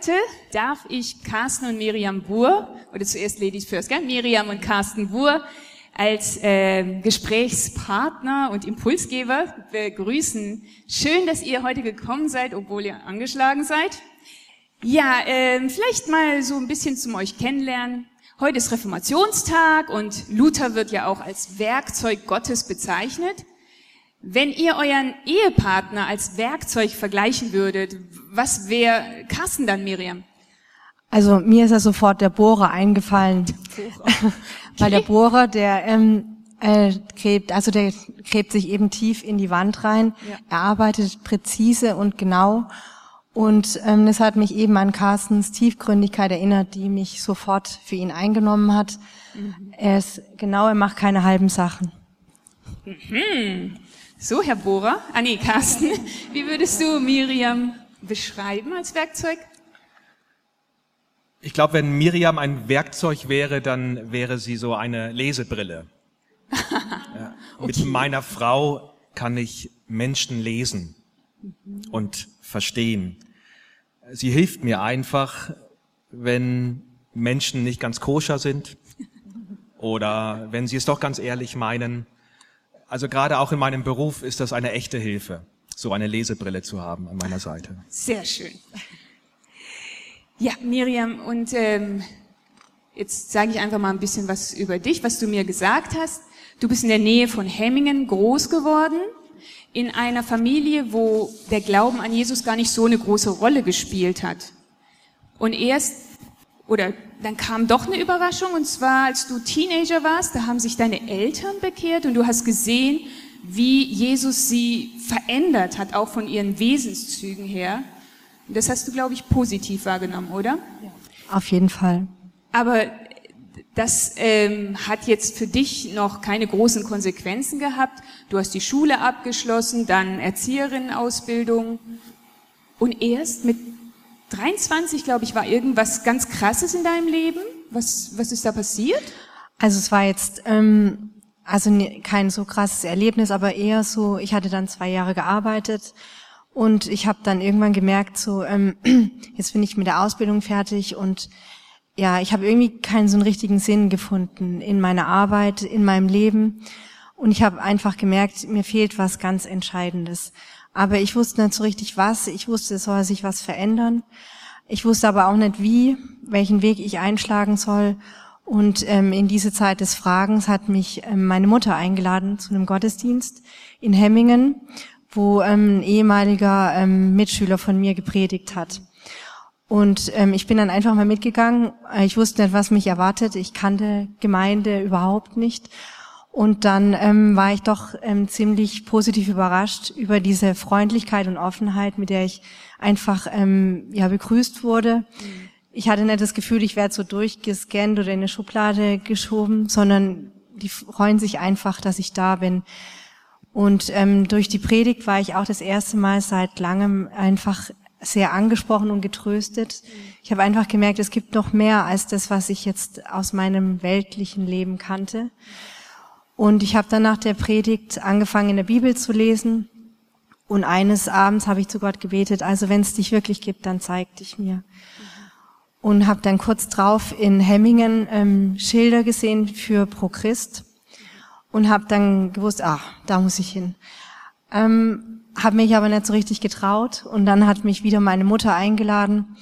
Heute darf ich Carsten und Miriam Buhr, oder zuerst Ladies First, gell? Miriam und Carsten Buhr, als äh, Gesprächspartner und Impulsgeber begrüßen. Schön, dass ihr heute gekommen seid, obwohl ihr angeschlagen seid. Ja, äh, vielleicht mal so ein bisschen zum euch kennenlernen. Heute ist Reformationstag und Luther wird ja auch als Werkzeug Gottes bezeichnet. Wenn ihr euren Ehepartner als Werkzeug vergleichen würdet, was wäre Carsten dann, Miriam? Also mir ist ja sofort der Bohrer eingefallen, Bohrer. weil der Bohrer, der ähm, äh, gräbt, also der gräbt sich eben tief in die Wand rein. Ja. Er arbeitet präzise und genau. Und ähm, das hat mich eben an Carstens Tiefgründigkeit erinnert, die mich sofort für ihn eingenommen hat. Er ist genau, er macht keine halben Sachen. So, Herr Bohrer, ah nee, Carsten, wie würdest du Miriam beschreiben als Werkzeug? Ich glaube, wenn Miriam ein Werkzeug wäre, dann wäre sie so eine Lesebrille. ja. Mit meiner Frau kann ich Menschen lesen und verstehen. Sie hilft mir einfach, wenn Menschen nicht ganz koscher sind oder wenn sie es doch ganz ehrlich meinen. Also gerade auch in meinem Beruf ist das eine echte Hilfe, so eine Lesebrille zu haben an meiner Seite. Sehr schön. Ja, Miriam, und ähm, jetzt sage ich einfach mal ein bisschen was über dich, was du mir gesagt hast. Du bist in der Nähe von Hemmingen groß geworden, in einer Familie, wo der Glauben an Jesus gar nicht so eine große Rolle gespielt hat. Und erst, oder dann kam doch eine Überraschung, und zwar als du Teenager warst, da haben sich deine Eltern bekehrt und du hast gesehen, wie Jesus sie verändert hat, auch von ihren Wesenszügen her. Und das hast du, glaube ich, positiv wahrgenommen, oder? Auf jeden Fall. Aber das ähm, hat jetzt für dich noch keine großen Konsequenzen gehabt. Du hast die Schule abgeschlossen, dann Erzieherinnenausbildung. Und erst mit 23, glaube ich, war irgendwas ganz Krasses in deinem Leben. Was, was ist da passiert? Also es war jetzt ähm, also ne- kein so krasses Erlebnis, aber eher so, ich hatte dann zwei Jahre gearbeitet und ich habe dann irgendwann gemerkt, so ähm, jetzt bin ich mit der Ausbildung fertig und ja, ich habe irgendwie keinen so einen richtigen Sinn gefunden in meiner Arbeit, in meinem Leben und ich habe einfach gemerkt, mir fehlt was ganz Entscheidendes. Aber ich wusste nicht so richtig was. Ich wusste, es soll sich was verändern. Ich wusste aber auch nicht wie, welchen Weg ich einschlagen soll. Und ähm, in diese Zeit des Fragens hat mich ähm, meine Mutter eingeladen zu einem Gottesdienst in Hemmingen, wo ähm, ein ehemaliger ähm, Mitschüler von mir gepredigt hat. Und ähm, ich bin dann einfach mal mitgegangen. Äh, Ich wusste nicht, was mich erwartet. Ich kannte Gemeinde überhaupt nicht. Und dann ähm, war ich doch ähm, ziemlich positiv überrascht über diese Freundlichkeit und Offenheit, mit der ich einfach ähm, ja begrüßt wurde. Ich hatte nicht das Gefühl, ich werde so durchgescannt oder in eine Schublade geschoben, sondern die freuen sich einfach, dass ich da bin. Und ähm, durch die Predigt war ich auch das erste Mal seit langem einfach sehr angesprochen und getröstet. Ich habe einfach gemerkt, es gibt noch mehr als das, was ich jetzt aus meinem weltlichen Leben kannte. Und ich habe dann nach der Predigt angefangen, in der Bibel zu lesen. Und eines Abends habe ich zu Gott gebetet, also wenn es dich wirklich gibt, dann zeig dich mir. Und habe dann kurz drauf in Hemmingen ähm, Schilder gesehen für Pro Christ und habe dann gewusst, ah, da muss ich hin. Ähm, habe mich aber nicht so richtig getraut und dann hat mich wieder meine Mutter eingeladen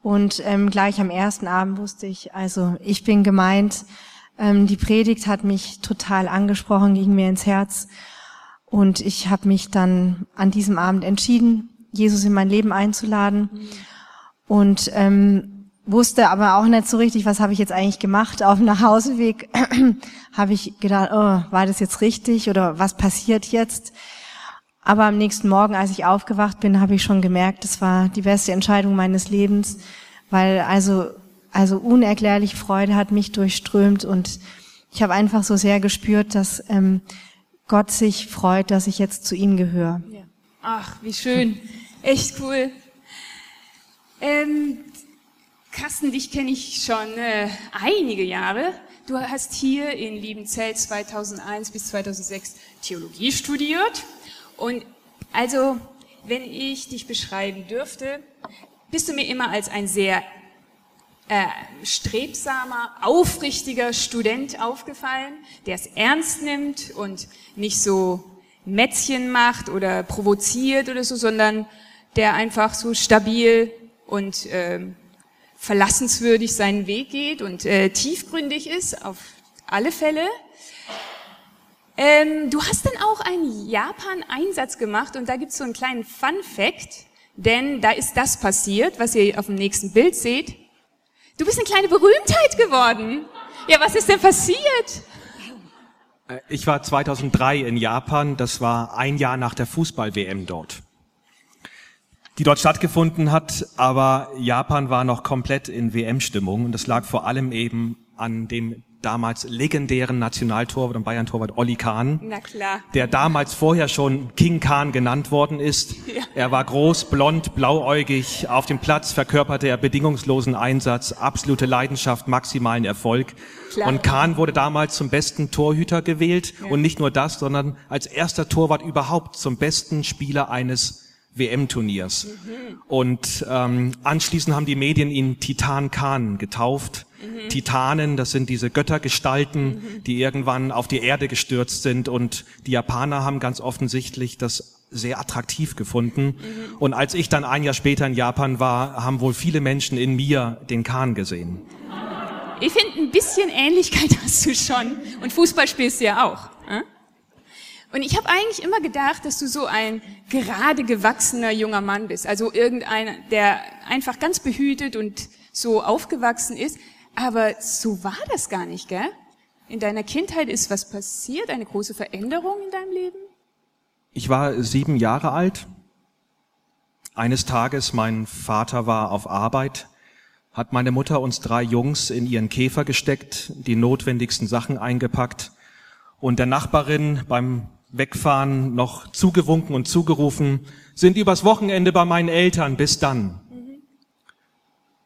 und ähm, gleich am ersten Abend wusste ich, also ich bin gemeint. Ähm, die Predigt hat mich total angesprochen, ging mir ins Herz und ich habe mich dann an diesem Abend entschieden, Jesus in mein Leben einzuladen und ähm, wusste aber auch nicht so richtig, was habe ich jetzt eigentlich gemacht. Auf dem Nachhauseweg habe ich gedacht, oh, war das jetzt richtig oder was passiert jetzt? Aber am nächsten Morgen, als ich aufgewacht bin, habe ich schon gemerkt, das war die beste Entscheidung meines Lebens, weil also, also unerklärliche Freude hat mich durchströmt und ich habe einfach so sehr gespürt, dass ähm, Gott sich freut, dass ich jetzt zu ihm gehöre. Ja. Ach, wie schön. Echt cool. Ähm, Carsten, dich kenne ich schon äh, einige Jahre. Du hast hier in Liebenzell 2001 bis 2006 Theologie studiert. Und also, wenn ich dich beschreiben dürfte, bist du mir immer als ein sehr äh, strebsamer, aufrichtiger Student aufgefallen, der es ernst nimmt und nicht so Mätzchen macht oder provoziert oder so, sondern der einfach so stabil und äh, verlassenswürdig seinen Weg geht und äh, tiefgründig ist, auf alle Fälle. Ähm, du hast dann auch einen Japan-Einsatz gemacht und da gibt's so einen kleinen Fun-Fact, denn da ist das passiert, was ihr auf dem nächsten Bild seht. Du bist eine kleine Berühmtheit geworden. Ja, was ist denn passiert? Äh, ich war 2003 in Japan, das war ein Jahr nach der Fußball-WM dort, die dort stattgefunden hat, aber Japan war noch komplett in WM-Stimmung und das lag vor allem eben an dem damals legendären Nationaltorwart und Bayern-Torwart Olli Kahn, Na klar. der damals vorher schon King Kahn genannt worden ist. Ja. Er war groß, blond, blauäugig. Auf dem Platz verkörperte er bedingungslosen Einsatz, absolute Leidenschaft, maximalen Erfolg. Klar. Und Kahn wurde damals zum besten Torhüter gewählt. Ja. Und nicht nur das, sondern als erster Torwart überhaupt zum besten Spieler eines WM-Turniers. Mhm. Und ähm, anschließend haben die Medien ihn Titan Khan getauft. Mhm. Titanen, das sind diese Göttergestalten, mhm. die irgendwann auf die Erde gestürzt sind. Und die Japaner haben ganz offensichtlich das sehr attraktiv gefunden. Mhm. Und als ich dann ein Jahr später in Japan war, haben wohl viele Menschen in mir den Khan gesehen. Ich finde, ein bisschen Ähnlichkeit hast du schon. Und Fußball spielst du ja auch. Äh? Und ich habe eigentlich immer gedacht, dass du so ein gerade gewachsener junger Mann bist. Also irgendeiner, der einfach ganz behütet und so aufgewachsen ist. Aber so war das gar nicht, gell? In deiner Kindheit ist was passiert, eine große Veränderung in deinem Leben? Ich war sieben Jahre alt. Eines Tages, mein Vater war auf Arbeit, hat meine Mutter uns drei Jungs in ihren Käfer gesteckt, die notwendigsten Sachen eingepackt und der Nachbarin beim Wegfahren noch zugewunken und zugerufen, sind übers Wochenende bei meinen Eltern, bis dann.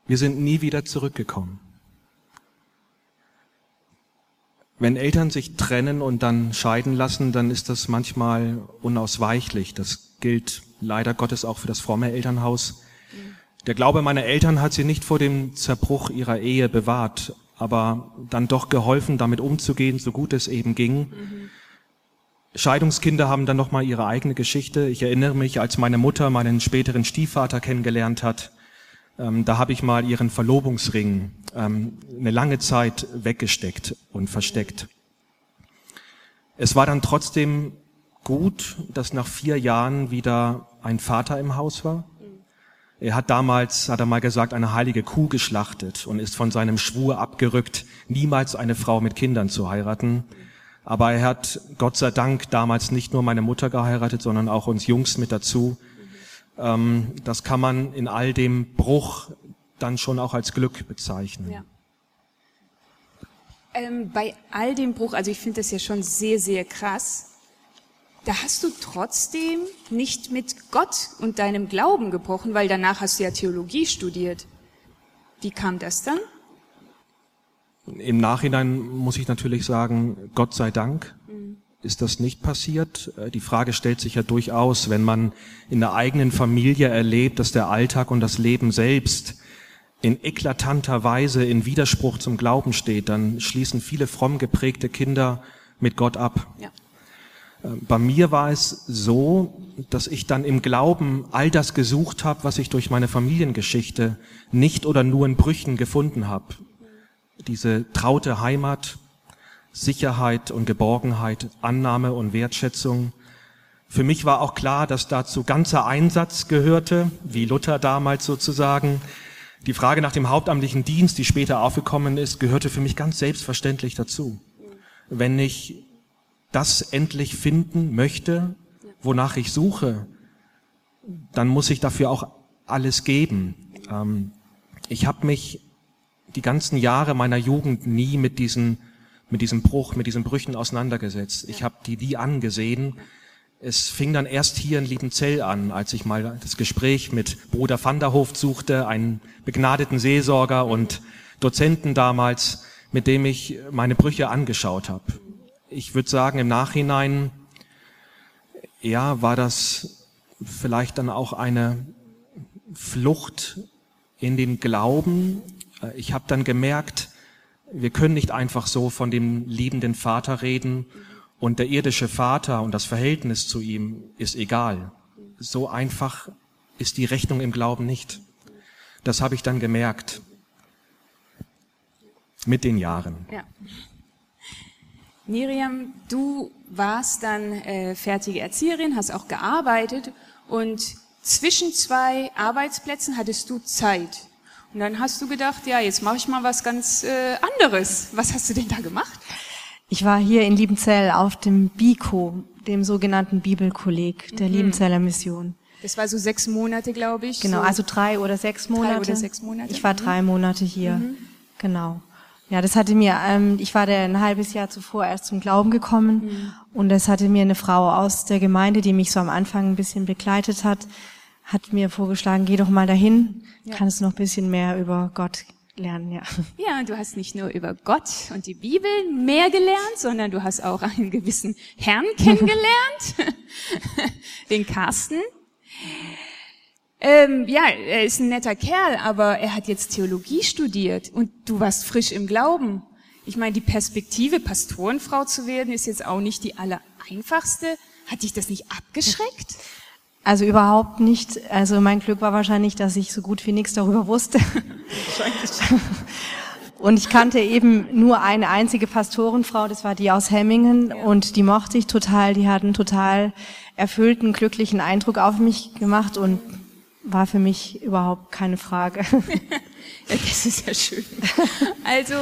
Wir sind nie wieder zurückgekommen. Wenn Eltern sich trennen und dann scheiden lassen, dann ist das manchmal unausweichlich. Das gilt leider Gottes auch für das fromme Elternhaus. Der Glaube meiner Eltern hat sie nicht vor dem Zerbruch ihrer Ehe bewahrt, aber dann doch geholfen, damit umzugehen, so gut es eben ging. Mhm. Scheidungskinder haben dann noch mal ihre eigene Geschichte. Ich erinnere mich, als meine Mutter meinen späteren Stiefvater kennengelernt hat, ähm, da habe ich mal ihren Verlobungsring ähm, eine lange Zeit weggesteckt und versteckt. Es war dann trotzdem gut, dass nach vier Jahren wieder ein Vater im Haus war. Er hat damals, hat er mal gesagt, eine heilige Kuh geschlachtet und ist von seinem Schwur abgerückt, niemals eine Frau mit Kindern zu heiraten. Aber er hat Gott sei Dank damals nicht nur meine Mutter geheiratet, sondern auch uns Jungs mit dazu. Ähm, das kann man in all dem Bruch dann schon auch als Glück bezeichnen. Ja. Ähm, bei all dem Bruch, also ich finde das ja schon sehr, sehr krass, da hast du trotzdem nicht mit Gott und deinem Glauben gebrochen, weil danach hast du ja Theologie studiert. Wie kam das dann? Im Nachhinein muss ich natürlich sagen, Gott sei Dank ist das nicht passiert. Äh, die Frage stellt sich ja durchaus, wenn man in der eigenen Familie erlebt, dass der Alltag und das Leben selbst in eklatanter Weise in Widerspruch zum Glauben steht, dann schließen viele fromm geprägte Kinder mit Gott ab. Ja. Äh, bei mir war es so, dass ich dann im Glauben all das gesucht habe, was ich durch meine Familiengeschichte nicht oder nur in Brüchen gefunden habe diese traute Heimat, Sicherheit und Geborgenheit, Annahme und Wertschätzung. Für mich war auch klar, dass dazu ganzer Einsatz gehörte, wie Luther damals sozusagen. Die Frage nach dem hauptamtlichen Dienst, die später aufgekommen ist, gehörte für mich ganz selbstverständlich dazu. Wenn ich das endlich finden möchte, wonach ich suche, dann muss ich dafür auch alles geben. Ähm, ich habe mich die ganzen Jahre meiner Jugend nie mit diesen mit diesem Bruch, mit diesen Brüchen auseinandergesetzt. Ich habe die die angesehen. Es fing dann erst hier in Liebenzell an, als ich mal das Gespräch mit Bruder van der Hoft suchte, einen begnadeten Seelsorger und Dozenten damals, mit dem ich meine Brüche angeschaut habe. Ich würde sagen, im Nachhinein, ja, war das vielleicht dann auch eine Flucht in den Glauben. Ich habe dann gemerkt, wir können nicht einfach so von dem liebenden Vater reden und der irdische Vater und das Verhältnis zu ihm ist egal. So einfach ist die Rechnung im Glauben nicht. Das habe ich dann gemerkt mit den Jahren. Ja. Miriam, du warst dann äh, fertige Erzieherin, hast auch gearbeitet und zwischen zwei Arbeitsplätzen hattest du Zeit. Und dann hast du gedacht, ja, jetzt mache ich mal was ganz äh, anderes. Was hast du denn da gemacht? Ich war hier in Liebenzell auf dem BICO, dem sogenannten Bibelkolleg der mhm. Liebenzeller Mission. Das war so sechs Monate, glaube ich. Genau, so also drei oder sechs Monate. Drei oder sechs Monate. Ich war mhm. drei Monate hier. Mhm. Genau. Ja, das hatte mir, ähm, ich war da ein halbes Jahr zuvor erst zum Glauben gekommen mhm. und das hatte mir eine Frau aus der Gemeinde, die mich so am Anfang ein bisschen begleitet hat, hat mir vorgeschlagen, geh doch mal dahin, ja. kannst noch ein bisschen mehr über Gott lernen, ja. Ja, du hast nicht nur über Gott und die Bibel mehr gelernt, sondern du hast auch einen gewissen Herrn kennengelernt, den Carsten. Ähm, ja, er ist ein netter Kerl, aber er hat jetzt Theologie studiert und du warst frisch im Glauben. Ich meine, die Perspektive, Pastorenfrau zu werden, ist jetzt auch nicht die allereinfachste. Hat dich das nicht abgeschreckt? Also überhaupt nicht. Also mein Glück war wahrscheinlich, dass ich so gut wie nichts darüber wusste. Und ich kannte eben nur eine einzige Pastorenfrau, das war die aus Hemmingen ja. und die mochte ich total, die hat einen total erfüllten, glücklichen Eindruck auf mich gemacht und war für mich überhaupt keine Frage. ja, das ist ja schön. Also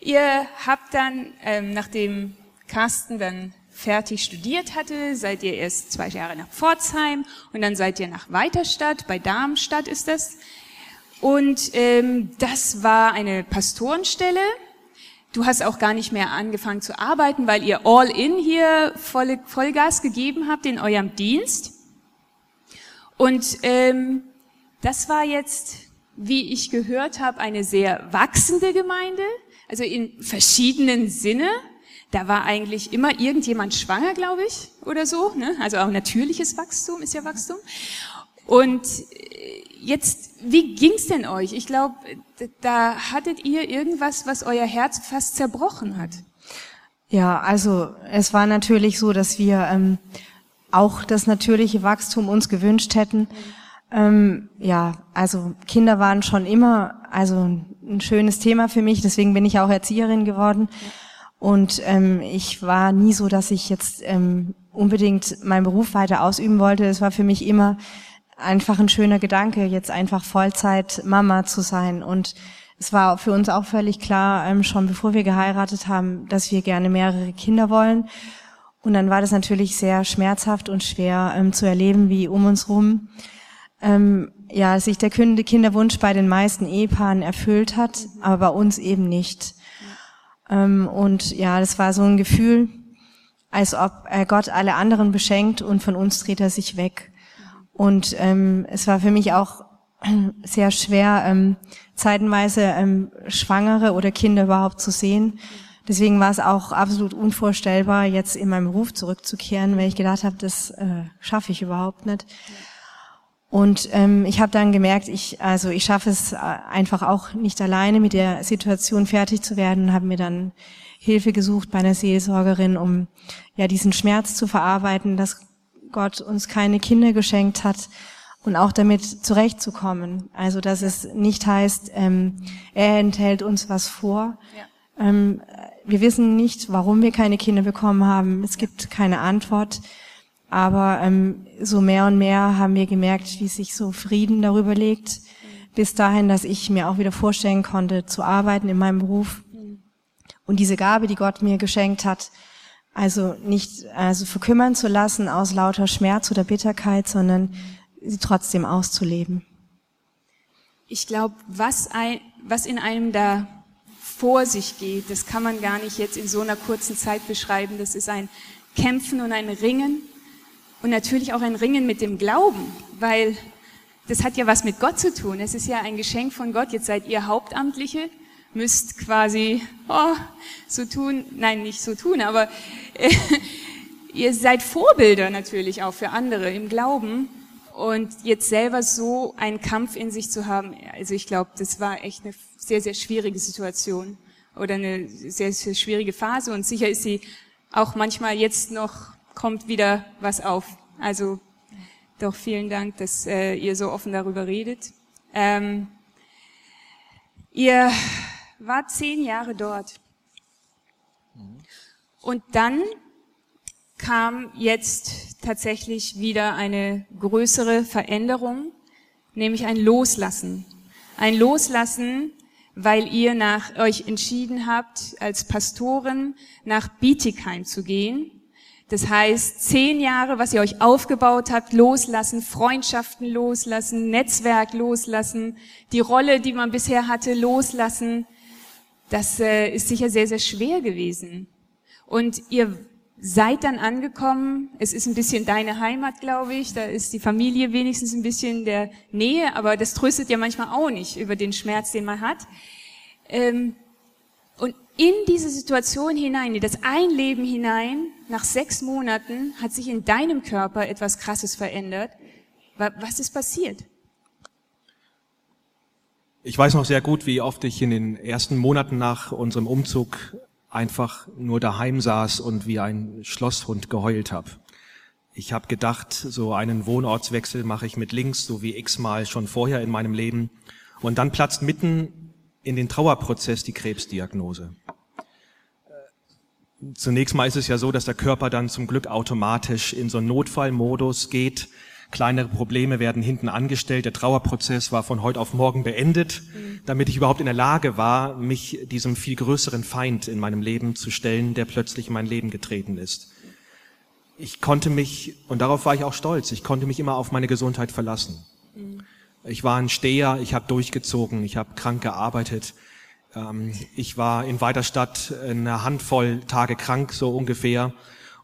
ihr habt dann, ähm, nachdem Carsten dann fertig studiert hatte, seid ihr erst zwei Jahre nach Pforzheim und dann seid ihr nach Weiterstadt, bei Darmstadt ist das. Und ähm, das war eine Pastorenstelle. Du hast auch gar nicht mehr angefangen zu arbeiten, weil ihr all in hier voll, Vollgas gegeben habt in eurem Dienst. Und ähm, das war jetzt, wie ich gehört habe, eine sehr wachsende Gemeinde, also in verschiedenen Sinne. Da war eigentlich immer irgendjemand schwanger, glaube ich, oder so. Ne? Also auch natürliches Wachstum ist ja Wachstum. Und äh, jetzt, wie ging's denn euch? Ich glaube, da hattet ihr irgendwas, was euer Herz fast zerbrochen hat. Ja, also es war natürlich so, dass wir ähm, auch das natürliche Wachstum uns gewünscht hätten. Ähm, ja, also Kinder waren schon immer also ein schönes Thema für mich, deswegen bin ich auch Erzieherin geworden. Ja. Und ähm, ich war nie so, dass ich jetzt ähm, unbedingt meinen Beruf weiter ausüben wollte. Es war für mich immer einfach ein schöner Gedanke, jetzt einfach Vollzeit Mama zu sein. Und es war für uns auch völlig klar, ähm, schon bevor wir geheiratet haben, dass wir gerne mehrere Kinder wollen. Und dann war das natürlich sehr schmerzhaft und schwer ähm, zu erleben, wie um uns rum ähm, ja sich der Kinderwunsch bei den meisten Ehepaaren erfüllt hat, aber bei uns eben nicht. Ähm, und ja, das war so ein Gefühl, als ob Gott alle anderen beschenkt und von uns dreht er sich weg. Und ähm, es war für mich auch sehr schwer, ähm, zeitenweise ähm, Schwangere oder Kinder überhaupt zu sehen. Deswegen war es auch absolut unvorstellbar, jetzt in meinem Beruf zurückzukehren, weil ich gedacht habe, das äh, schaffe ich überhaupt nicht. Und ähm, ich habe dann gemerkt, ich also ich schaffe es äh, einfach auch nicht alleine mit der Situation fertig zu werden, habe mir dann Hilfe gesucht bei einer Seelsorgerin, um ja diesen Schmerz zu verarbeiten, dass Gott uns keine Kinder geschenkt hat und auch damit zurechtzukommen. Also dass es nicht heißt, ähm, er enthält uns was vor. Ja. Ähm, wir wissen nicht, warum wir keine Kinder bekommen haben. Es gibt keine Antwort. Aber ähm, so mehr und mehr haben wir gemerkt, wie sich so Frieden darüber legt, bis dahin, dass ich mir auch wieder vorstellen konnte, zu arbeiten in meinem Beruf. Und diese Gabe, die Gott mir geschenkt hat, Also nicht also verkümmern zu lassen aus lauter Schmerz oder Bitterkeit, sondern sie trotzdem auszuleben. Ich glaube, was, ein, was in einem da vor sich geht, das kann man gar nicht jetzt in so einer kurzen Zeit beschreiben. Das ist ein Kämpfen und ein Ringen und natürlich auch ein Ringen mit dem Glauben, weil das hat ja was mit Gott zu tun. Es ist ja ein Geschenk von Gott. Jetzt seid ihr Hauptamtliche, müsst quasi oh, so tun, nein, nicht so tun, aber äh, ihr seid Vorbilder natürlich auch für andere im Glauben. Und jetzt selber so einen Kampf in sich zu haben, also ich glaube, das war echt eine sehr, sehr schwierige Situation oder eine sehr, sehr schwierige Phase. Und sicher ist sie auch manchmal jetzt noch, kommt wieder was auf. Also doch vielen Dank, dass äh, ihr so offen darüber redet. Ähm, ihr wart zehn Jahre dort. Und dann kam jetzt tatsächlich wieder eine größere Veränderung, nämlich ein Loslassen. Ein Loslassen, weil ihr nach euch entschieden habt, als Pastoren nach Bietigheim zu gehen. Das heißt, zehn Jahre, was ihr euch aufgebaut habt, loslassen, Freundschaften loslassen, Netzwerk loslassen, die Rolle, die man bisher hatte, loslassen. Das äh, ist sicher sehr, sehr schwer gewesen. Und ihr seid dann angekommen. Es ist ein bisschen deine Heimat, glaube ich. Da ist die Familie wenigstens ein bisschen der Nähe, aber das tröstet ja manchmal auch nicht über den Schmerz, den man hat. Ähm, in diese Situation hinein, in das Einleben hinein, nach sechs Monaten hat sich in deinem Körper etwas Krasses verändert. Was ist passiert? Ich weiß noch sehr gut, wie oft ich in den ersten Monaten nach unserem Umzug einfach nur daheim saß und wie ein Schlosshund geheult habe. Ich habe gedacht, so einen Wohnortswechsel mache ich mit links, so wie x-mal schon vorher in meinem Leben. Und dann platzt mitten in den Trauerprozess die Krebsdiagnose. Zunächst mal ist es ja so, dass der Körper dann zum Glück automatisch in so einen Notfallmodus geht, Kleinere Probleme werden hinten angestellt. Der Trauerprozess war von heute auf morgen beendet, mhm. damit ich überhaupt in der Lage war, mich diesem viel größeren Feind in meinem Leben zu stellen, der plötzlich in mein Leben getreten ist. Ich konnte mich, und darauf war ich auch stolz, ich konnte mich immer auf meine Gesundheit verlassen. Mhm. Ich war ein Steher, ich habe durchgezogen, ich habe krank gearbeitet. Ähm, ich war in Weiterstadt eine Handvoll Tage krank, so ungefähr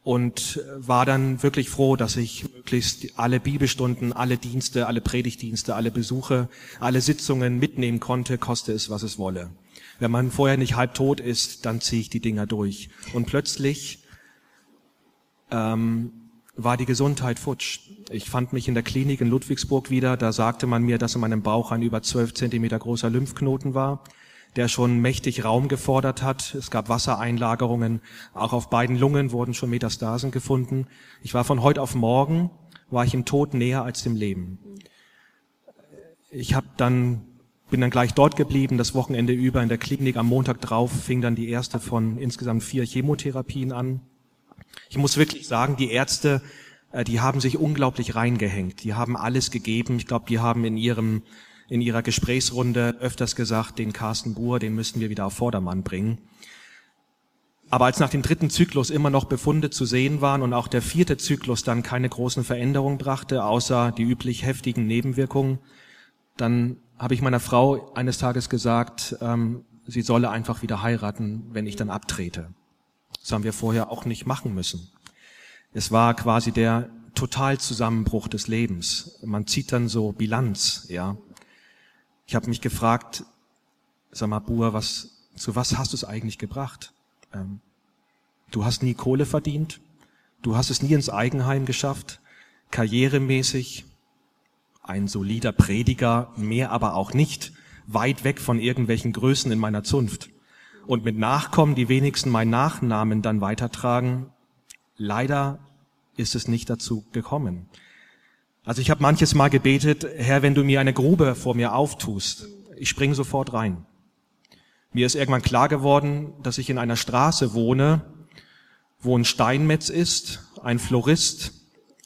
und war dann wirklich froh, dass ich möglichst alle Bibelstunden, alle Dienste, alle Predigtdienste, alle Besuche, alle Sitzungen mitnehmen konnte, koste es, was es wolle. Wenn man vorher nicht halb tot ist, dann ziehe ich die Dinger durch. Und plötzlich ähm, war die Gesundheit futsch. Ich fand mich in der Klinik in Ludwigsburg wieder. Da sagte man mir, dass in meinem Bauch ein über zwölf Zentimeter großer Lymphknoten war der schon mächtig Raum gefordert hat. Es gab Wassereinlagerungen. Auch auf beiden Lungen wurden schon Metastasen gefunden. Ich war von heute auf morgen, war ich im Tod näher als dem Leben. Ich habe dann bin dann gleich dort geblieben, das Wochenende über in der Klinik. Am Montag drauf fing dann die erste von insgesamt vier Chemotherapien an. Ich muss wirklich sagen, die Ärzte, äh, die haben sich unglaublich reingehängt. Die haben alles gegeben. Ich glaube, die haben in ihrem in ihrer Gesprächsrunde öfters gesagt, den Carsten Buhr, den müssten wir wieder auf Vordermann bringen. Aber als nach dem dritten Zyklus immer noch Befunde zu sehen waren und auch der vierte Zyklus dann keine großen Veränderungen brachte, außer die üblich heftigen Nebenwirkungen, dann habe ich meiner Frau eines Tages gesagt, ähm, sie solle einfach wieder heiraten, wenn ich dann abtrete. Das haben wir vorher auch nicht machen müssen. Es war quasi der Totalzusammenbruch des Lebens. Man zieht dann so Bilanz, ja. Ich habe mich gefragt, sag mal, Bua, was, zu was hast du es eigentlich gebracht? Ähm, du hast nie Kohle verdient, du hast es nie ins Eigenheim geschafft, karrieremäßig, ein solider Prediger, mehr aber auch nicht, weit weg von irgendwelchen Größen in meiner Zunft. Und mit Nachkommen, die wenigsten meinen Nachnamen dann weitertragen, leider ist es nicht dazu gekommen. Also ich habe manches Mal gebetet, Herr, wenn du mir eine Grube vor mir auftust, ich springe sofort rein. Mir ist irgendwann klar geworden, dass ich in einer Straße wohne, wo ein Steinmetz ist, ein Florist,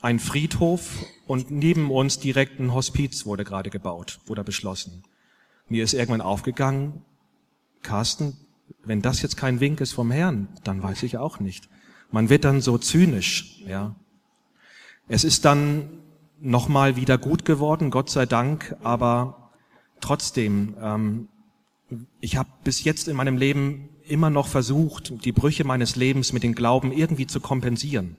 ein Friedhof und neben uns direkt ein Hospiz wurde gerade gebaut, wurde beschlossen. Mir ist irgendwann aufgegangen, Carsten, wenn das jetzt kein Wink ist vom Herrn, dann weiß ich auch nicht. Man wird dann so zynisch, ja. Es ist dann nochmal wieder gut geworden, Gott sei Dank, aber trotzdem, ähm, ich habe bis jetzt in meinem Leben immer noch versucht, die Brüche meines Lebens mit dem Glauben irgendwie zu kompensieren,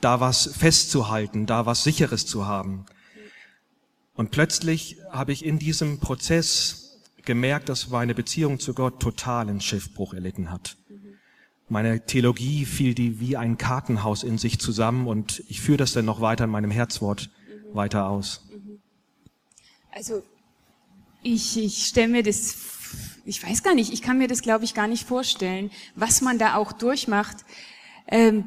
da was festzuhalten, da was Sicheres zu haben. Und plötzlich habe ich in diesem Prozess gemerkt, dass meine Beziehung zu Gott totalen Schiffbruch erlitten hat. Meine Theologie fiel die wie ein Kartenhaus in sich zusammen und ich führe das dann noch weiter in meinem Herzwort weiter aus. Also ich, ich stelle mir das, ich weiß gar nicht, ich kann mir das, glaube ich, gar nicht vorstellen, was man da auch durchmacht. Ähm,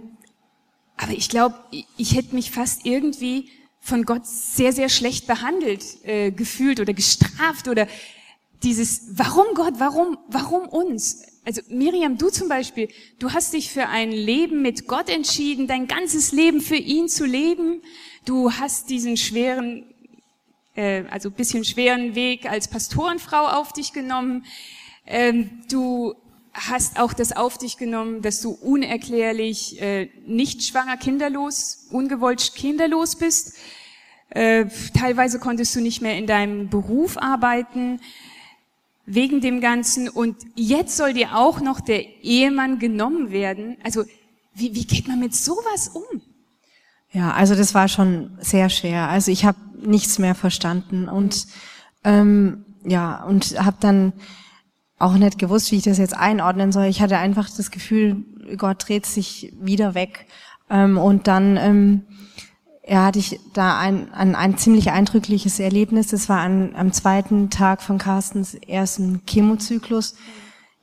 aber ich glaube, ich, ich hätte mich fast irgendwie von Gott sehr, sehr schlecht behandelt äh, gefühlt oder gestraft oder dieses, warum Gott, warum, warum uns? Also Miriam, du zum Beispiel, du hast dich für ein Leben mit Gott entschieden, dein ganzes Leben für ihn zu leben. Du hast diesen schweren, äh, also bisschen schweren Weg als Pastorenfrau auf dich genommen. Ähm, du hast auch das auf dich genommen, dass du unerklärlich äh, nicht schwanger, kinderlos, ungewollt kinderlos bist. Äh, teilweise konntest du nicht mehr in deinem Beruf arbeiten wegen dem Ganzen. Und jetzt soll dir auch noch der Ehemann genommen werden. Also wie, wie geht man mit sowas um? Ja, also das war schon sehr schwer. Also ich habe nichts mehr verstanden und ähm, ja und habe dann auch nicht gewusst, wie ich das jetzt einordnen soll. Ich hatte einfach das Gefühl, Gott dreht sich wieder weg. Ähm, und dann ähm, ja, hatte ich da ein, ein, ein ziemlich eindrückliches Erlebnis. Das war an, am zweiten Tag von Carstens ersten Chemozyklus.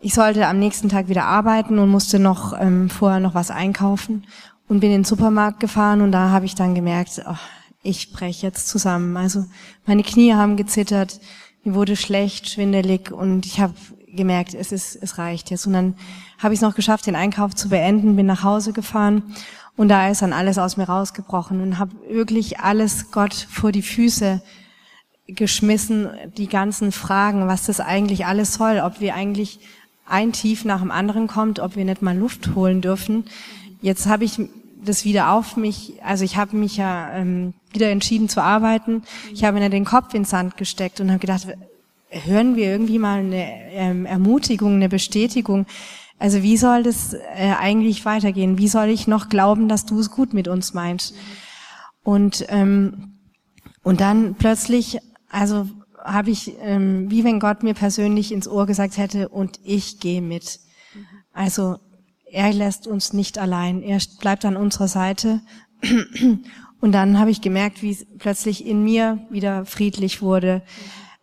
Ich sollte am nächsten Tag wieder arbeiten und musste noch ähm, vorher noch was einkaufen und bin in den Supermarkt gefahren und da habe ich dann gemerkt, oh, ich breche jetzt zusammen. Also meine Knie haben gezittert, mir wurde schlecht, schwindelig und ich habe gemerkt, es ist, es reicht jetzt. Und dann habe ich es noch geschafft, den Einkauf zu beenden, bin nach Hause gefahren und da ist dann alles aus mir rausgebrochen und habe wirklich alles Gott vor die Füße geschmissen, die ganzen Fragen, was das eigentlich alles soll, ob wir eigentlich ein Tief nach dem anderen kommt, ob wir nicht mal Luft holen dürfen. Jetzt habe ich das wieder auf mich, also ich habe mich ja ähm, wieder entschieden zu arbeiten. Ich habe mir den Kopf ins Sand gesteckt und habe gedacht, hören wir irgendwie mal eine ähm, Ermutigung, eine Bestätigung. Also wie soll das äh, eigentlich weitergehen? Wie soll ich noch glauben, dass du es gut mit uns meinst? Und ähm, und dann plötzlich, also habe ich, ähm, wie wenn Gott mir persönlich ins Ohr gesagt hätte, und ich gehe mit. Also er lässt uns nicht allein, er bleibt an unserer Seite. Und dann habe ich gemerkt, wie es plötzlich in mir wieder friedlich wurde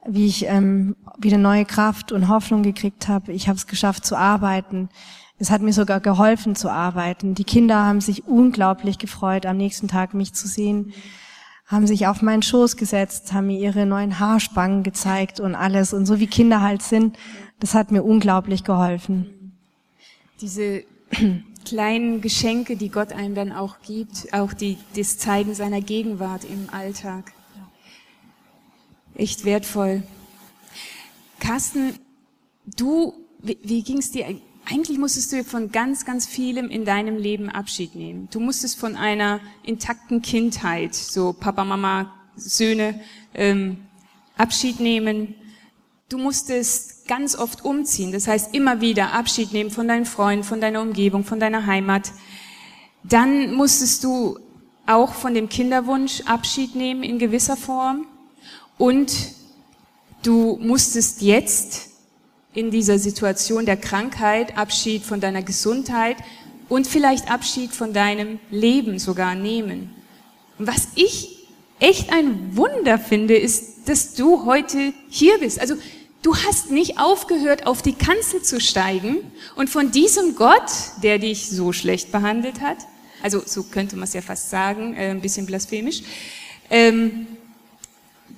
wie ich ähm, wieder neue Kraft und Hoffnung gekriegt habe. Ich habe es geschafft zu arbeiten. Es hat mir sogar geholfen zu arbeiten. Die Kinder haben sich unglaublich gefreut, am nächsten Tag mich zu sehen, haben sich auf meinen Schoß gesetzt, haben mir ihre neuen Haarspangen gezeigt und alles. Und so wie Kinder halt sind, das hat mir unglaublich geholfen. Diese kleinen Geschenke, die Gott einem dann auch gibt, auch die, das Zeigen seiner Gegenwart im Alltag echt wertvoll. Carsten, du, wie, wie ging es dir? Eigentlich musstest du von ganz, ganz vielem in deinem Leben Abschied nehmen. Du musstest von einer intakten Kindheit, so Papa, Mama, Söhne, ähm, Abschied nehmen. Du musstest ganz oft umziehen. Das heißt, immer wieder Abschied nehmen von deinen Freunden, von deiner Umgebung, von deiner Heimat. Dann musstest du auch von dem Kinderwunsch Abschied nehmen in gewisser Form. Und du musstest jetzt in dieser Situation der Krankheit Abschied von deiner Gesundheit und vielleicht Abschied von deinem Leben sogar nehmen. Und was ich echt ein Wunder finde, ist, dass du heute hier bist. Also du hast nicht aufgehört, auf die Kanzel zu steigen und von diesem Gott, der dich so schlecht behandelt hat, also so könnte man es ja fast sagen, äh, ein bisschen blasphemisch, ähm,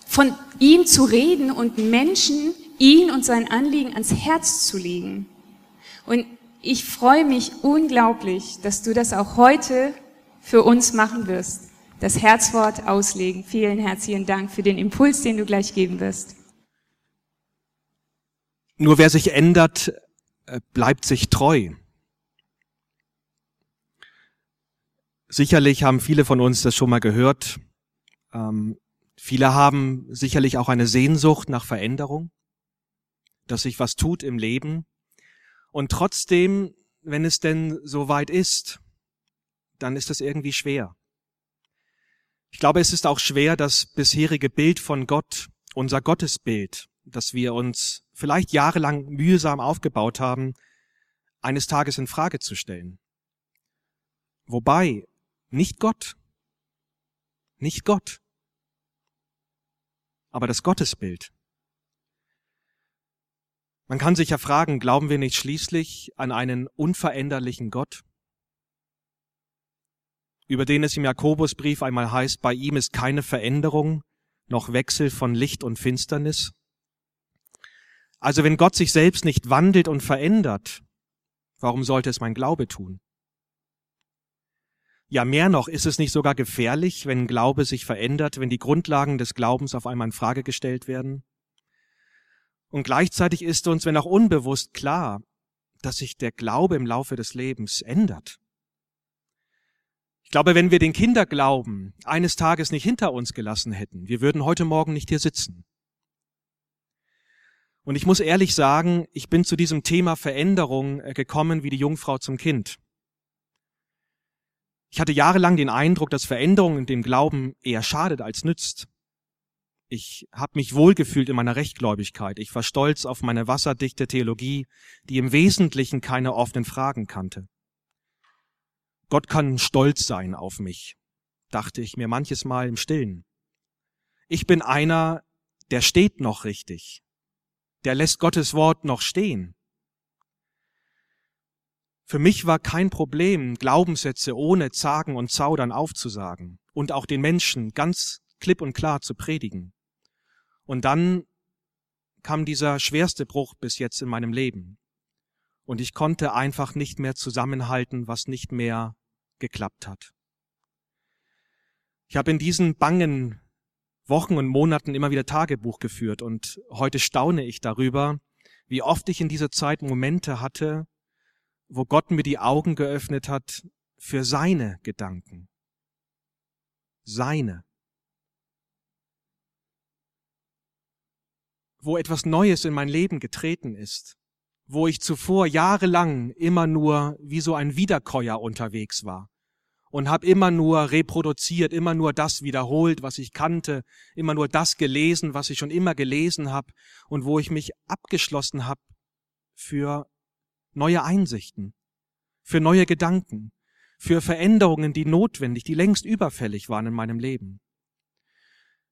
von ihm zu reden und Menschen ihn und sein Anliegen ans Herz zu legen. Und ich freue mich unglaublich, dass du das auch heute für uns machen wirst. Das Herzwort auslegen. Vielen herzlichen Dank für den Impuls, den du gleich geben wirst. Nur wer sich ändert, äh, bleibt sich treu. Sicherlich haben viele von uns das schon mal gehört. Ähm, viele haben sicherlich auch eine Sehnsucht nach Veränderung, dass sich was tut im Leben. Und trotzdem, wenn es denn so weit ist, dann ist das irgendwie schwer. Ich glaube, es ist auch schwer, das bisherige Bild von Gott, unser Gottesbild, das wir uns vielleicht jahrelang mühsam aufgebaut haben, eines Tages in Frage zu stellen. Wobei nicht Gott. Nicht Gott. Aber das Gottesbild. Man kann sich ja fragen, glauben wir nicht schließlich an einen unveränderlichen Gott? Über den es im Jakobusbrief einmal heißt, bei ihm ist keine Veränderung noch Wechsel von Licht und Finsternis. Also wenn Gott sich selbst nicht wandelt und verändert, warum sollte es mein Glaube tun? Ja, mehr noch, ist es nicht sogar gefährlich, wenn Glaube sich verändert, wenn die Grundlagen des Glaubens auf einmal in Frage gestellt werden? Und gleichzeitig ist uns, wenn auch unbewusst, klar, dass sich der Glaube im Laufe des Lebens ändert. Ich glaube, wenn wir den Kinderglauben eines Tages nicht hinter uns gelassen hätten, wir würden heute Morgen nicht hier sitzen. Und ich muss ehrlich sagen, ich bin zu diesem Thema Veränderung äh, gekommen wie die Jungfrau zum Kind. Ich hatte jahrelang den Eindruck, dass Veränderung in dem Glauben eher schadet als nützt. Ich habe mich wohlgefühlt in meiner Rechtgläubigkeit. Ich war stolz auf meine wasserdichte Theologie, die im Wesentlichen keine offenen Fragen kannte. Gott kann stolz sein auf mich, dachte ich mir manches Mal im Stillen. Ich bin einer, der steht noch richtig. Der lässt Gottes Wort noch stehen. Für mich war kein Problem, Glaubenssätze ohne Zagen und Zaudern aufzusagen und auch den Menschen ganz klipp und klar zu predigen. Und dann kam dieser schwerste Bruch bis jetzt in meinem Leben. Und ich konnte einfach nicht mehr zusammenhalten, was nicht mehr geklappt hat. Ich habe in diesen bangen Wochen und Monaten immer wieder Tagebuch geführt und heute staune ich darüber, wie oft ich in dieser Zeit Momente hatte, wo Gott mir die Augen geöffnet hat für seine Gedanken. Seine. Wo etwas Neues in mein Leben getreten ist, wo ich zuvor jahrelang immer nur wie so ein Wiederkäuer unterwegs war und habe immer nur reproduziert, immer nur das wiederholt, was ich kannte, immer nur das gelesen, was ich schon immer gelesen habe und wo ich mich abgeschlossen habe für neue Einsichten, für neue Gedanken, für Veränderungen, die notwendig, die längst überfällig waren in meinem Leben.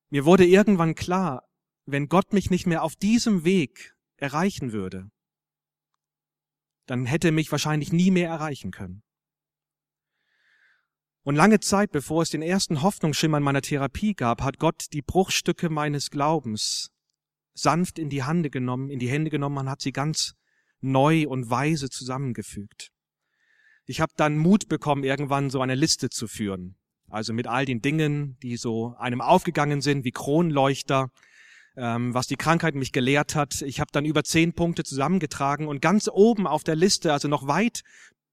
Mir wurde irgendwann klar, wenn Gott mich nicht mehr auf diesem Weg erreichen würde, dann hätte er mich wahrscheinlich nie mehr erreichen können. Und lange Zeit, bevor es den ersten Hoffnungsschimmer in meiner Therapie gab, hat Gott die Bruchstücke meines Glaubens sanft in die Hände genommen, in die Hände genommen und hat sie ganz neu und weise zusammengefügt. Ich habe dann Mut bekommen, irgendwann so eine Liste zu führen. Also mit all den Dingen, die so einem aufgegangen sind, wie Kronleuchter, ähm, was die Krankheit mich gelehrt hat. Ich habe dann über zehn Punkte zusammengetragen und ganz oben auf der Liste, also noch weit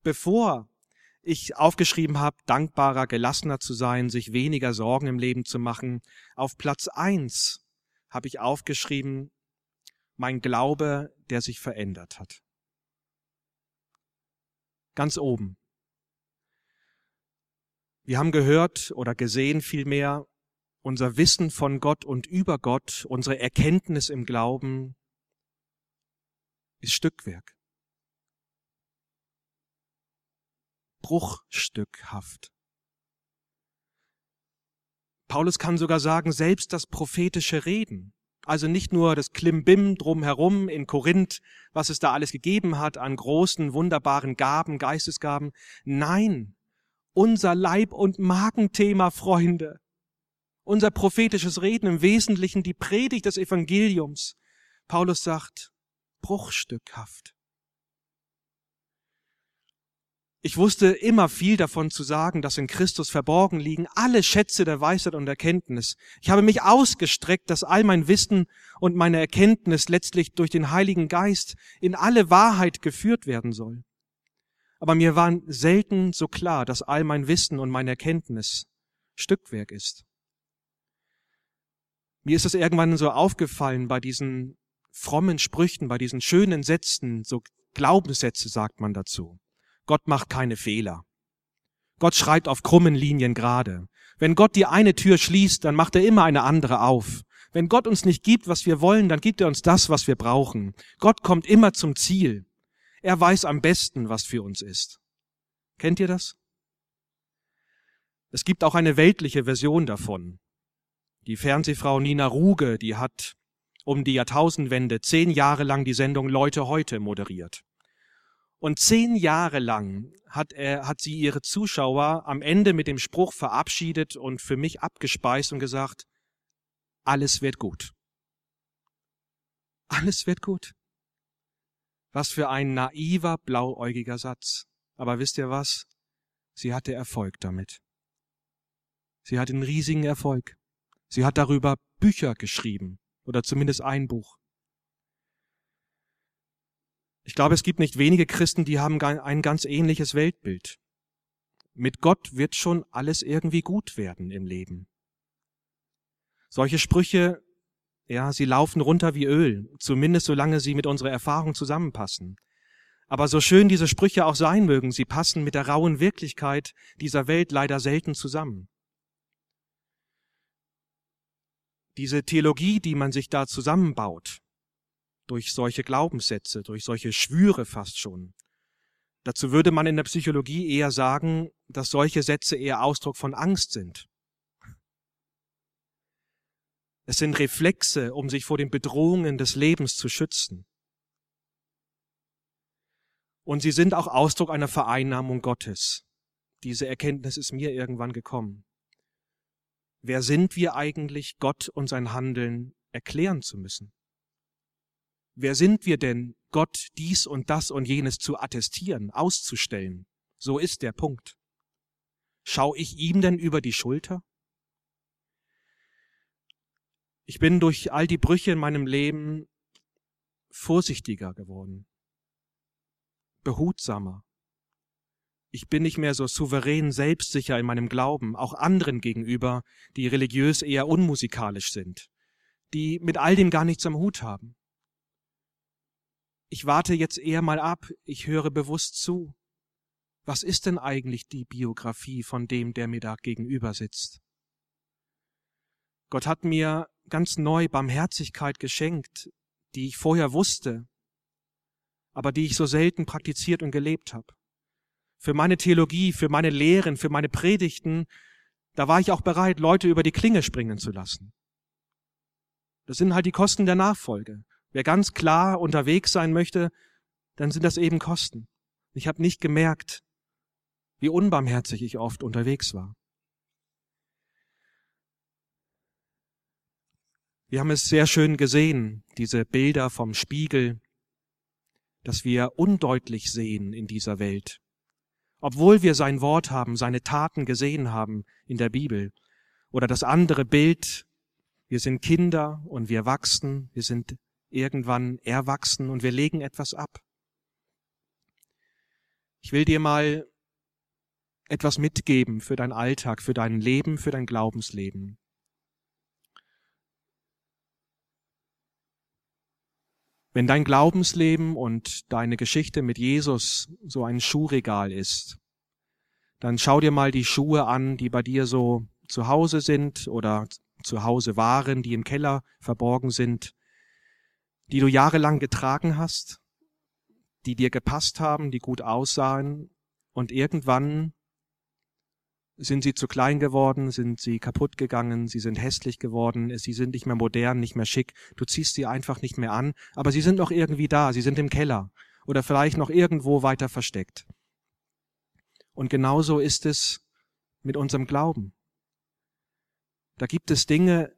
bevor ich aufgeschrieben habe, dankbarer, gelassener zu sein, sich weniger Sorgen im Leben zu machen, auf Platz eins habe ich aufgeschrieben, mein Glaube, der sich verändert hat. Ganz oben. Wir haben gehört oder gesehen vielmehr, unser Wissen von Gott und über Gott, unsere Erkenntnis im Glauben ist Stückwerk. Bruchstückhaft. Paulus kann sogar sagen, selbst das prophetische Reden also nicht nur das Klimbim drumherum in Korinth, was es da alles gegeben hat an großen, wunderbaren Gaben, Geistesgaben. Nein, unser Leib- und Magenthema, Freunde. Unser prophetisches Reden im Wesentlichen die Predigt des Evangeliums. Paulus sagt, bruchstückhaft. Ich wusste immer viel davon zu sagen, dass in Christus verborgen liegen alle Schätze der Weisheit und Erkenntnis. Ich habe mich ausgestreckt, dass all mein Wissen und meine Erkenntnis letztlich durch den Heiligen Geist in alle Wahrheit geführt werden soll. Aber mir war selten so klar, dass all mein Wissen und meine Erkenntnis Stückwerk ist. Mir ist es irgendwann so aufgefallen bei diesen frommen Sprüchen, bei diesen schönen Sätzen, so Glaubenssätze sagt man dazu. Gott macht keine Fehler. Gott schreibt auf krummen Linien gerade. Wenn Gott die eine Tür schließt, dann macht er immer eine andere auf. Wenn Gott uns nicht gibt, was wir wollen, dann gibt er uns das, was wir brauchen. Gott kommt immer zum Ziel. Er weiß am besten, was für uns ist. Kennt ihr das? Es gibt auch eine weltliche Version davon. Die Fernsehfrau Nina Ruge, die hat um die Jahrtausendwende zehn Jahre lang die Sendung Leute heute moderiert. Und zehn Jahre lang hat, er, hat sie ihre Zuschauer am Ende mit dem Spruch verabschiedet und für mich abgespeist und gesagt, alles wird gut. Alles wird gut. Was für ein naiver, blauäugiger Satz. Aber wisst ihr was? Sie hatte Erfolg damit. Sie hat einen riesigen Erfolg. Sie hat darüber Bücher geschrieben oder zumindest ein Buch. Ich glaube, es gibt nicht wenige Christen, die haben ein ganz ähnliches Weltbild. Mit Gott wird schon alles irgendwie gut werden im Leben. Solche Sprüche, ja, sie laufen runter wie Öl, zumindest solange sie mit unserer Erfahrung zusammenpassen. Aber so schön diese Sprüche auch sein mögen, sie passen mit der rauen Wirklichkeit dieser Welt leider selten zusammen. Diese Theologie, die man sich da zusammenbaut, durch solche Glaubenssätze, durch solche Schwüre fast schon. Dazu würde man in der Psychologie eher sagen, dass solche Sätze eher Ausdruck von Angst sind. Es sind Reflexe, um sich vor den Bedrohungen des Lebens zu schützen. Und sie sind auch Ausdruck einer Vereinnahmung Gottes. Diese Erkenntnis ist mir irgendwann gekommen. Wer sind wir eigentlich, Gott und sein Handeln erklären zu müssen? Wer sind wir denn, Gott dies und das und jenes zu attestieren, auszustellen? So ist der Punkt. Schau ich ihm denn über die Schulter? Ich bin durch all die Brüche in meinem Leben vorsichtiger geworden, behutsamer. Ich bin nicht mehr so souverän selbstsicher in meinem Glauben, auch anderen gegenüber, die religiös eher unmusikalisch sind, die mit all dem gar nichts am Hut haben ich warte jetzt eher mal ab, ich höre bewusst zu. Was ist denn eigentlich die Biografie von dem, der mir da gegenüber sitzt? Gott hat mir ganz neu Barmherzigkeit geschenkt, die ich vorher wusste, aber die ich so selten praktiziert und gelebt habe. Für meine Theologie, für meine Lehren, für meine Predigten, da war ich auch bereit, Leute über die Klinge springen zu lassen. Das sind halt die Kosten der Nachfolge. Wer ganz klar unterwegs sein möchte, dann sind das eben Kosten. Ich habe nicht gemerkt, wie unbarmherzig ich oft unterwegs war. Wir haben es sehr schön gesehen, diese Bilder vom Spiegel, dass wir undeutlich sehen in dieser Welt. Obwohl wir sein Wort haben, seine Taten gesehen haben in der Bibel. Oder das andere Bild, wir sind Kinder und wir wachsen, wir sind irgendwann erwachsen und wir legen etwas ab. Ich will dir mal etwas mitgeben für dein Alltag, für dein Leben, für dein Glaubensleben. Wenn dein Glaubensleben und deine Geschichte mit Jesus so ein Schuhregal ist, dann schau dir mal die Schuhe an, die bei dir so zu Hause sind oder zu Hause waren, die im Keller verborgen sind die du jahrelang getragen hast, die dir gepasst haben, die gut aussahen und irgendwann sind sie zu klein geworden, sind sie kaputt gegangen, sie sind hässlich geworden, sie sind nicht mehr modern, nicht mehr schick, du ziehst sie einfach nicht mehr an, aber sie sind noch irgendwie da, sie sind im Keller oder vielleicht noch irgendwo weiter versteckt. Und genauso ist es mit unserem Glauben. Da gibt es Dinge,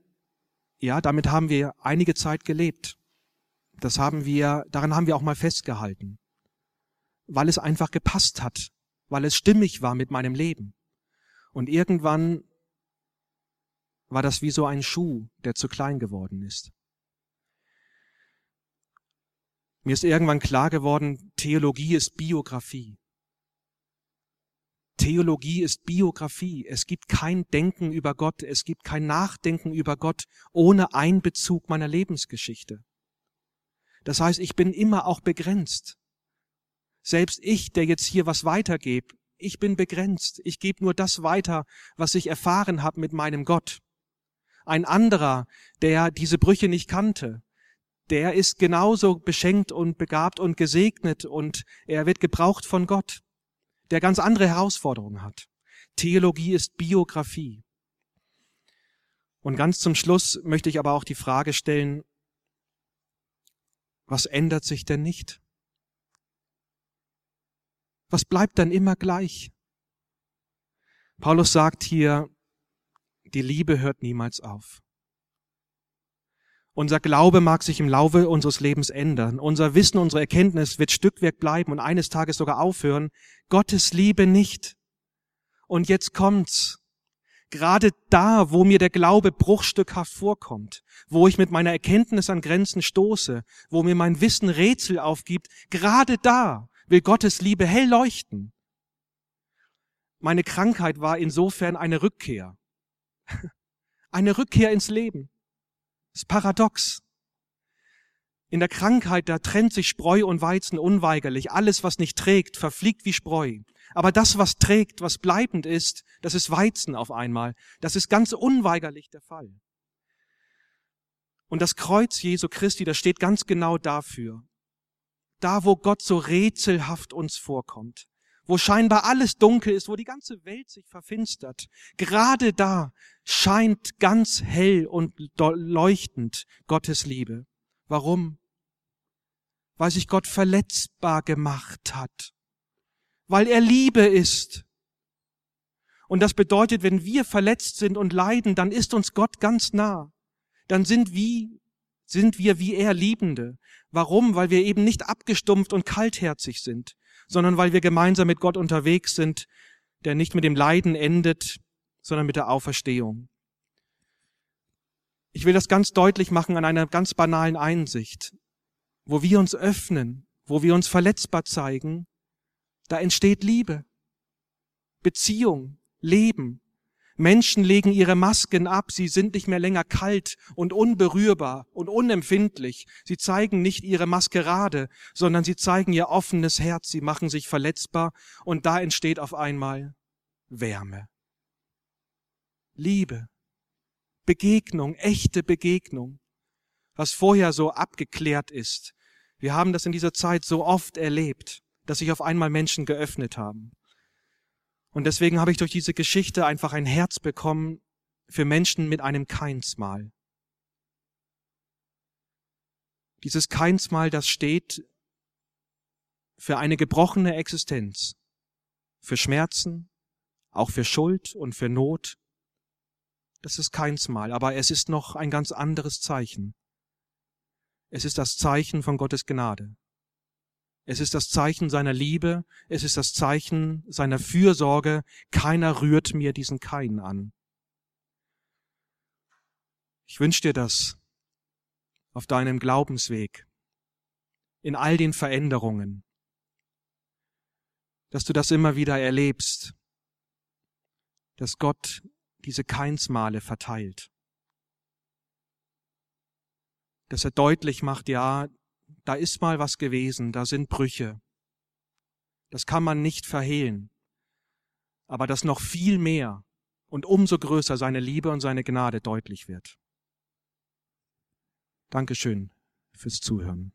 ja, damit haben wir einige Zeit gelebt. Das haben wir, daran haben wir auch mal festgehalten. Weil es einfach gepasst hat, weil es stimmig war mit meinem Leben. Und irgendwann war das wie so ein Schuh, der zu klein geworden ist. Mir ist irgendwann klar geworden, Theologie ist Biografie. Theologie ist Biografie. Es gibt kein Denken über Gott, es gibt kein Nachdenken über Gott ohne Einbezug meiner Lebensgeschichte. Das heißt, ich bin immer auch begrenzt. Selbst ich, der jetzt hier was weitergebe, ich bin begrenzt. Ich gebe nur das weiter, was ich erfahren habe mit meinem Gott. Ein anderer, der diese Brüche nicht kannte, der ist genauso beschenkt und begabt und gesegnet und er wird gebraucht von Gott, der ganz andere Herausforderungen hat. Theologie ist Biografie. Und ganz zum Schluss möchte ich aber auch die Frage stellen, was ändert sich denn nicht? Was bleibt dann immer gleich? Paulus sagt hier, die Liebe hört niemals auf. Unser Glaube mag sich im Laufe unseres Lebens ändern. Unser Wissen, unsere Erkenntnis wird Stückwerk bleiben und eines Tages sogar aufhören. Gottes Liebe nicht. Und jetzt kommt's. Gerade da, wo mir der Glaube bruchstückhaft vorkommt, wo ich mit meiner Erkenntnis an Grenzen stoße, wo mir mein Wissen Rätsel aufgibt, gerade da will Gottes Liebe hell leuchten. Meine Krankheit war insofern eine Rückkehr. Eine Rückkehr ins Leben. Das paradox. In der Krankheit, da trennt sich Spreu und Weizen unweigerlich. Alles, was nicht trägt, verfliegt wie Spreu. Aber das, was trägt, was bleibend ist, das ist Weizen auf einmal. Das ist ganz unweigerlich der Fall. Und das Kreuz Jesu Christi, das steht ganz genau dafür. Da, wo Gott so rätselhaft uns vorkommt, wo scheinbar alles dunkel ist, wo die ganze Welt sich verfinstert, gerade da scheint ganz hell und leuchtend Gottes Liebe. Warum? Weil sich Gott verletzbar gemacht hat. Weil er Liebe ist. Und das bedeutet, wenn wir verletzt sind und leiden, dann ist uns Gott ganz nah. Dann sind wir, sind wir wie er Liebende. Warum? Weil wir eben nicht abgestumpft und kaltherzig sind, sondern weil wir gemeinsam mit Gott unterwegs sind, der nicht mit dem Leiden endet, sondern mit der Auferstehung. Ich will das ganz deutlich machen an einer ganz banalen Einsicht. Wo wir uns öffnen, wo wir uns verletzbar zeigen, da entsteht Liebe, Beziehung, Leben, Menschen legen ihre Masken ab, sie sind nicht mehr länger kalt und unberührbar und unempfindlich. Sie zeigen nicht ihre Maskerade, sondern sie zeigen ihr offenes Herz, sie machen sich verletzbar und da entsteht auf einmal Wärme. Liebe, Begegnung, echte Begegnung, was vorher so abgeklärt ist. Wir haben das in dieser Zeit so oft erlebt, dass sich auf einmal Menschen geöffnet haben. Und deswegen habe ich durch diese Geschichte einfach ein Herz bekommen für Menschen mit einem Keinsmal. Dieses Keinsmal, das steht für eine gebrochene Existenz, für Schmerzen, auch für Schuld und für Not. Das ist Keinsmal, aber es ist noch ein ganz anderes Zeichen. Es ist das Zeichen von Gottes Gnade. Es ist das Zeichen seiner Liebe, es ist das Zeichen seiner Fürsorge. Keiner rührt mir diesen Kein an. Ich wünsche dir das auf deinem Glaubensweg, in all den Veränderungen, dass du das immer wieder erlebst, dass Gott diese Keinsmale verteilt, dass er deutlich macht, ja, da ist mal was gewesen, da sind Brüche. Das kann man nicht verhehlen. Aber dass noch viel mehr und umso größer seine Liebe und seine Gnade deutlich wird. Dankeschön fürs Zuhören.